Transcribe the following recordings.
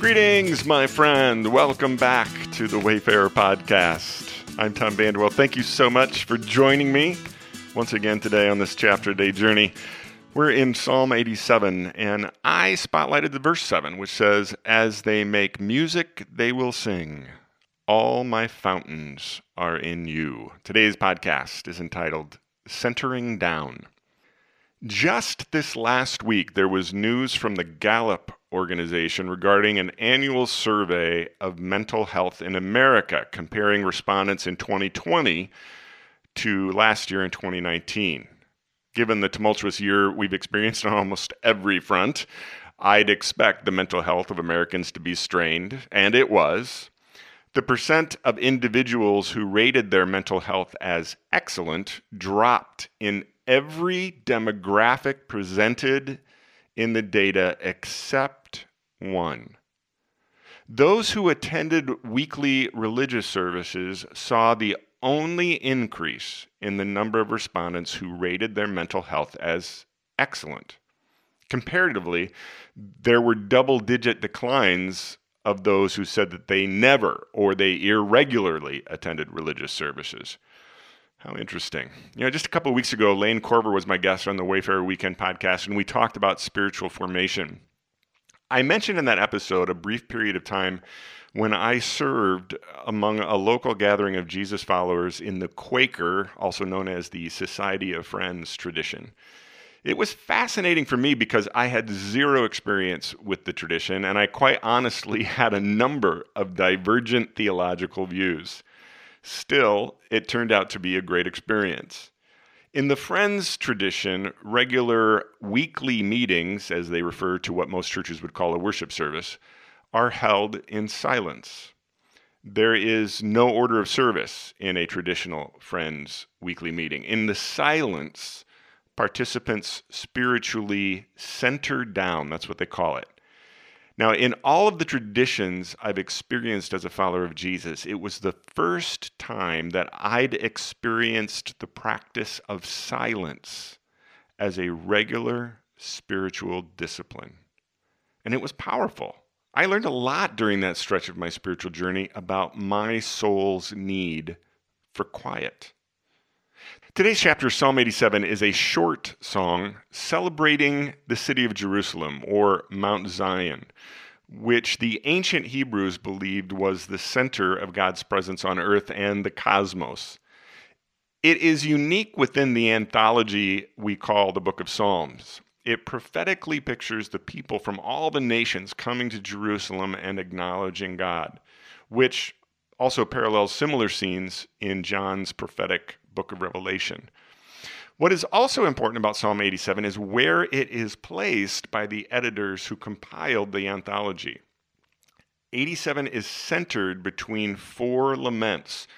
Greetings, my friend. Welcome back to the Wayfarer Podcast. I'm Tom Vanderwell. Thank you so much for joining me once again today on this chapter day journey. We're in Psalm 87, and I spotlighted the verse 7, which says, As they make music, they will sing. All my fountains are in you. Today's podcast is entitled Centering Down. Just this last week, there was news from the Gallup organization regarding an annual survey of mental health in America, comparing respondents in 2020 to last year in 2019. Given the tumultuous year we've experienced on almost every front, I'd expect the mental health of Americans to be strained, and it was. The percent of individuals who rated their mental health as excellent dropped in every demographic presented in the data except one. Those who attended weekly religious services saw the only increase in the number of respondents who rated their mental health as excellent. Comparatively, there were double digit declines of those who said that they never or they irregularly attended religious services. How interesting. You know, just a couple weeks ago, Lane Corver was my guest on the Wayfarer Weekend podcast, and we talked about spiritual formation. I mentioned in that episode a brief period of time when I served among a local gathering of Jesus followers in the Quaker, also known as the Society of Friends tradition. It was fascinating for me because I had zero experience with the tradition, and I quite honestly had a number of divergent theological views. Still, it turned out to be a great experience. In the Friends tradition, regular weekly meetings, as they refer to what most churches would call a worship service, are held in silence. There is no order of service in a traditional Friends weekly meeting. In the silence, participants spiritually center down. That's what they call it. Now, in all of the traditions I've experienced as a follower of Jesus, it was the first time that I'd experienced the practice of silence as a regular spiritual discipline. And it was powerful. I learned a lot during that stretch of my spiritual journey about my soul's need for quiet. Today's chapter, Psalm 87, is a short song celebrating the city of Jerusalem or Mount Zion, which the ancient Hebrews believed was the center of God's presence on earth and the cosmos. It is unique within the anthology we call the Book of Psalms. It prophetically pictures the people from all the nations coming to Jerusalem and acknowledging God, which also parallels similar scenes in John's prophetic book of Revelation. What is also important about Psalm 87 is where it is placed by the editors who compiled the anthology. 87 is centered between four laments,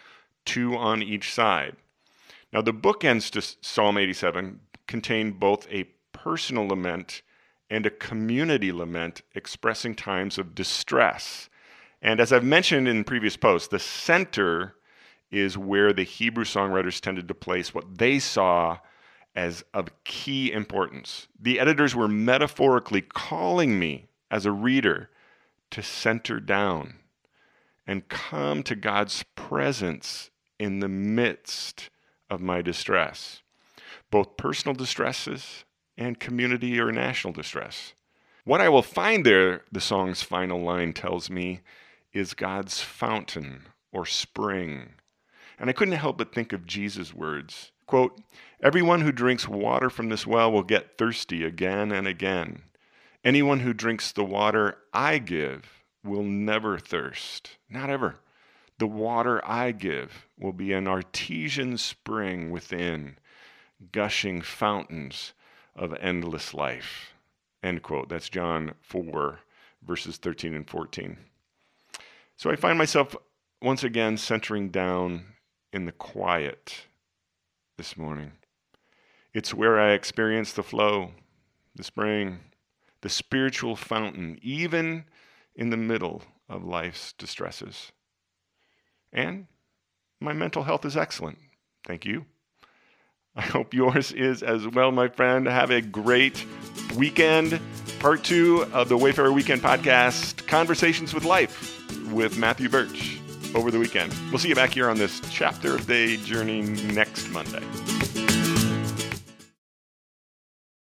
two on each side. Now, the bookends to Psalm 87 contain both a personal lament and a community lament expressing times of distress. And as I've mentioned in previous posts, the center is where the Hebrew songwriters tended to place what they saw as of key importance. The editors were metaphorically calling me as a reader to center down and come to God's presence in the midst of my distress, both personal distresses and community or national distress. What I will find there, the song's final line tells me, is God's fountain or spring and I couldn't help but think of Jesus' words. Quote, Everyone who drinks water from this well will get thirsty again and again. Anyone who drinks the water I give will never thirst. Not ever. The water I give will be an artesian spring within, gushing fountains of endless life. End quote. That's John 4, verses 13 and 14. So I find myself once again centering down in the quiet this morning. It's where I experience the flow, the spring, the spiritual fountain, even in the middle of life's distresses. And my mental health is excellent. Thank you. I hope yours is as well, my friend. Have a great weekend. Part two of the Wayfarer Weekend podcast, Conversations with Life with Matthew Birch over the weekend. We'll see you back here on this chapter of day journey next Monday.